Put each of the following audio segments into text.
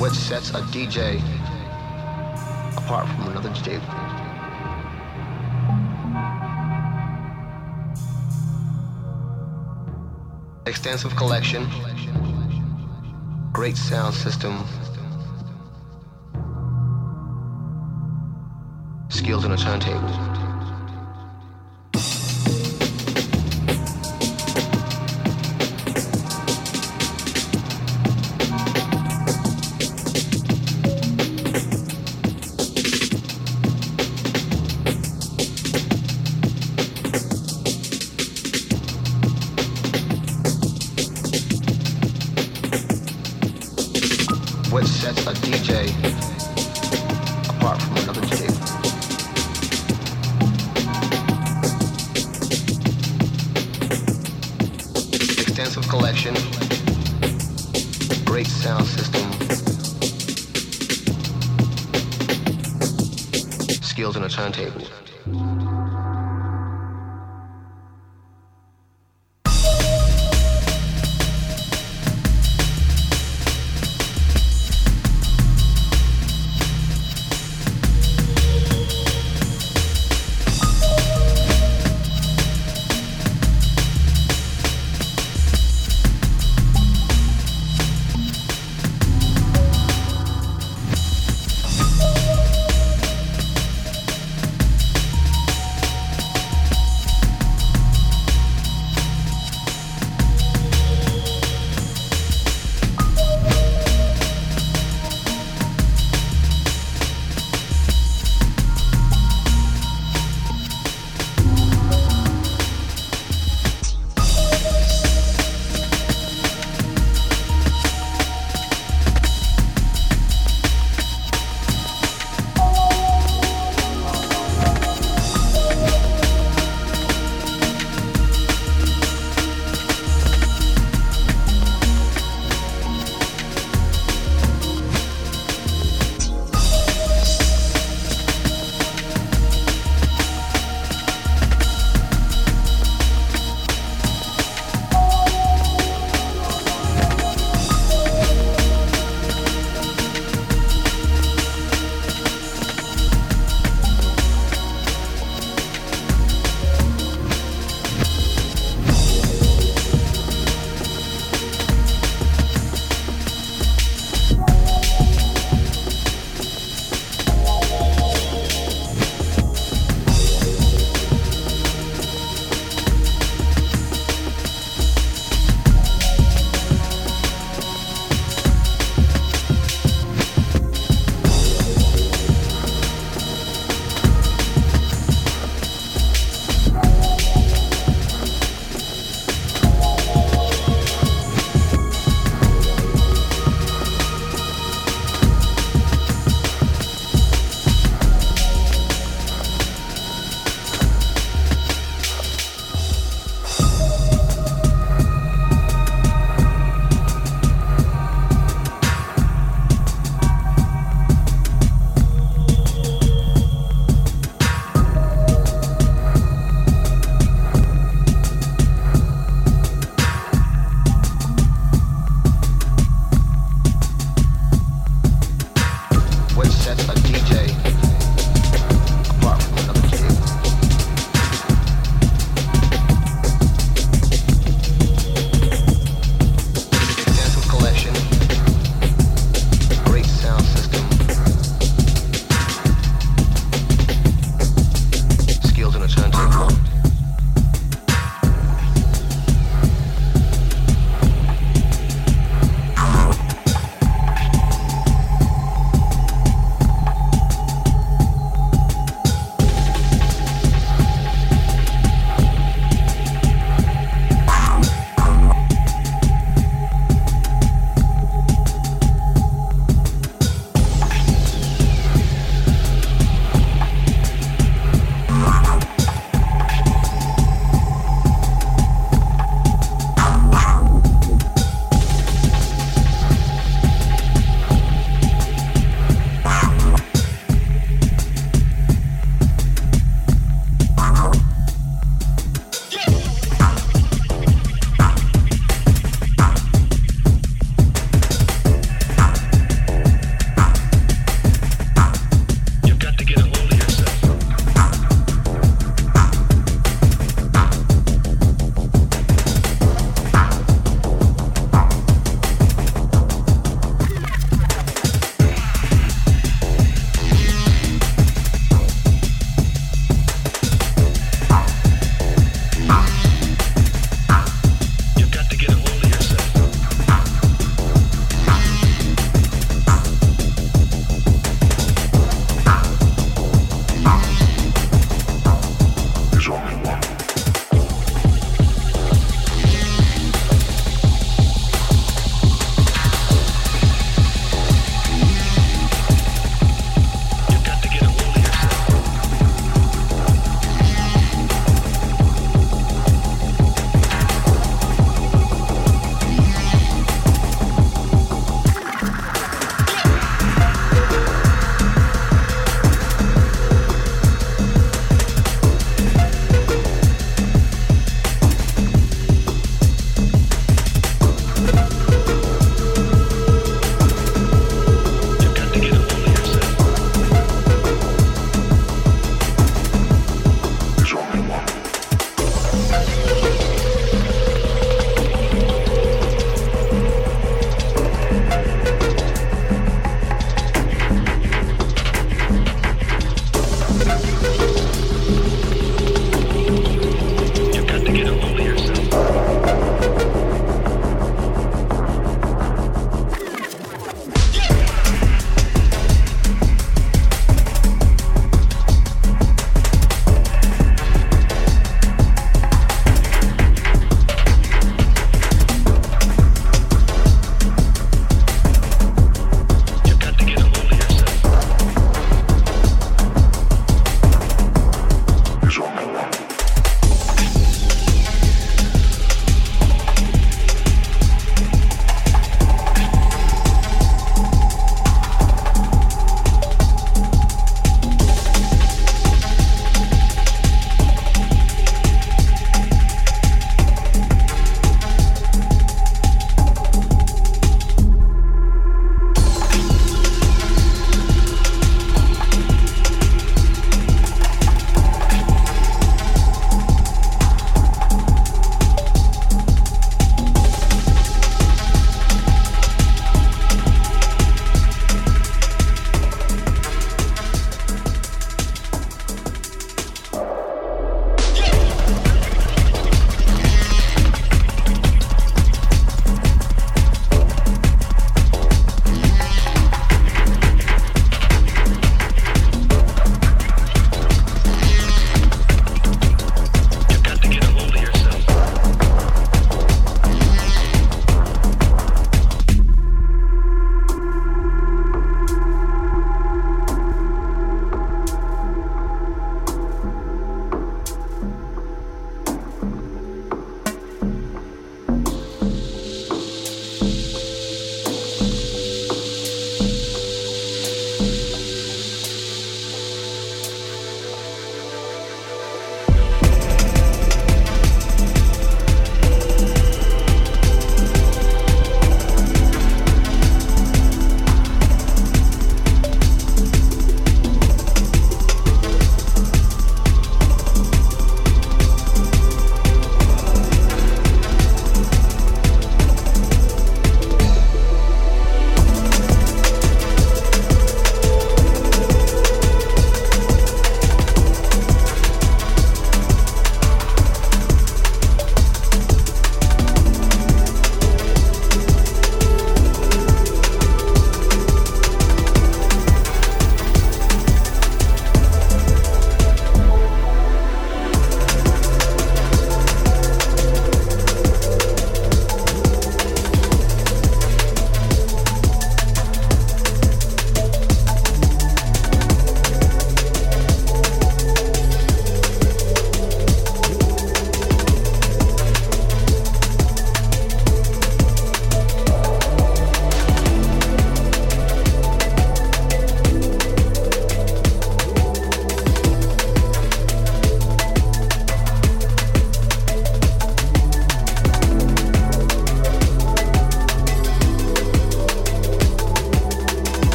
What sets a DJ apart from another DJ? Extensive collection, great sound system, skills on a turntable. Turntable.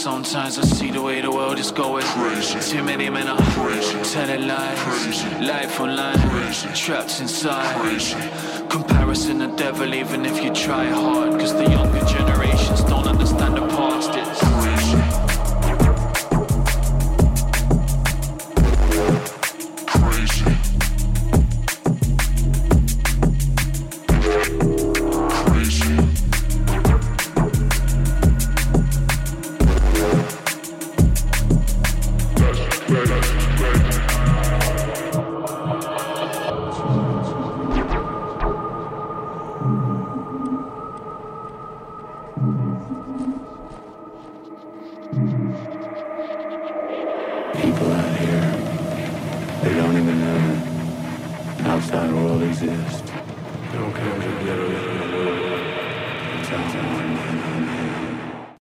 Sometimes I see the way the world is going. Crazy. Too many men are Crazy. telling lies. Crazy. Life online. Crazy. Trapped inside. Crazy. Comparison the devil, even if you try hard. Cause the younger generations don't understand the past.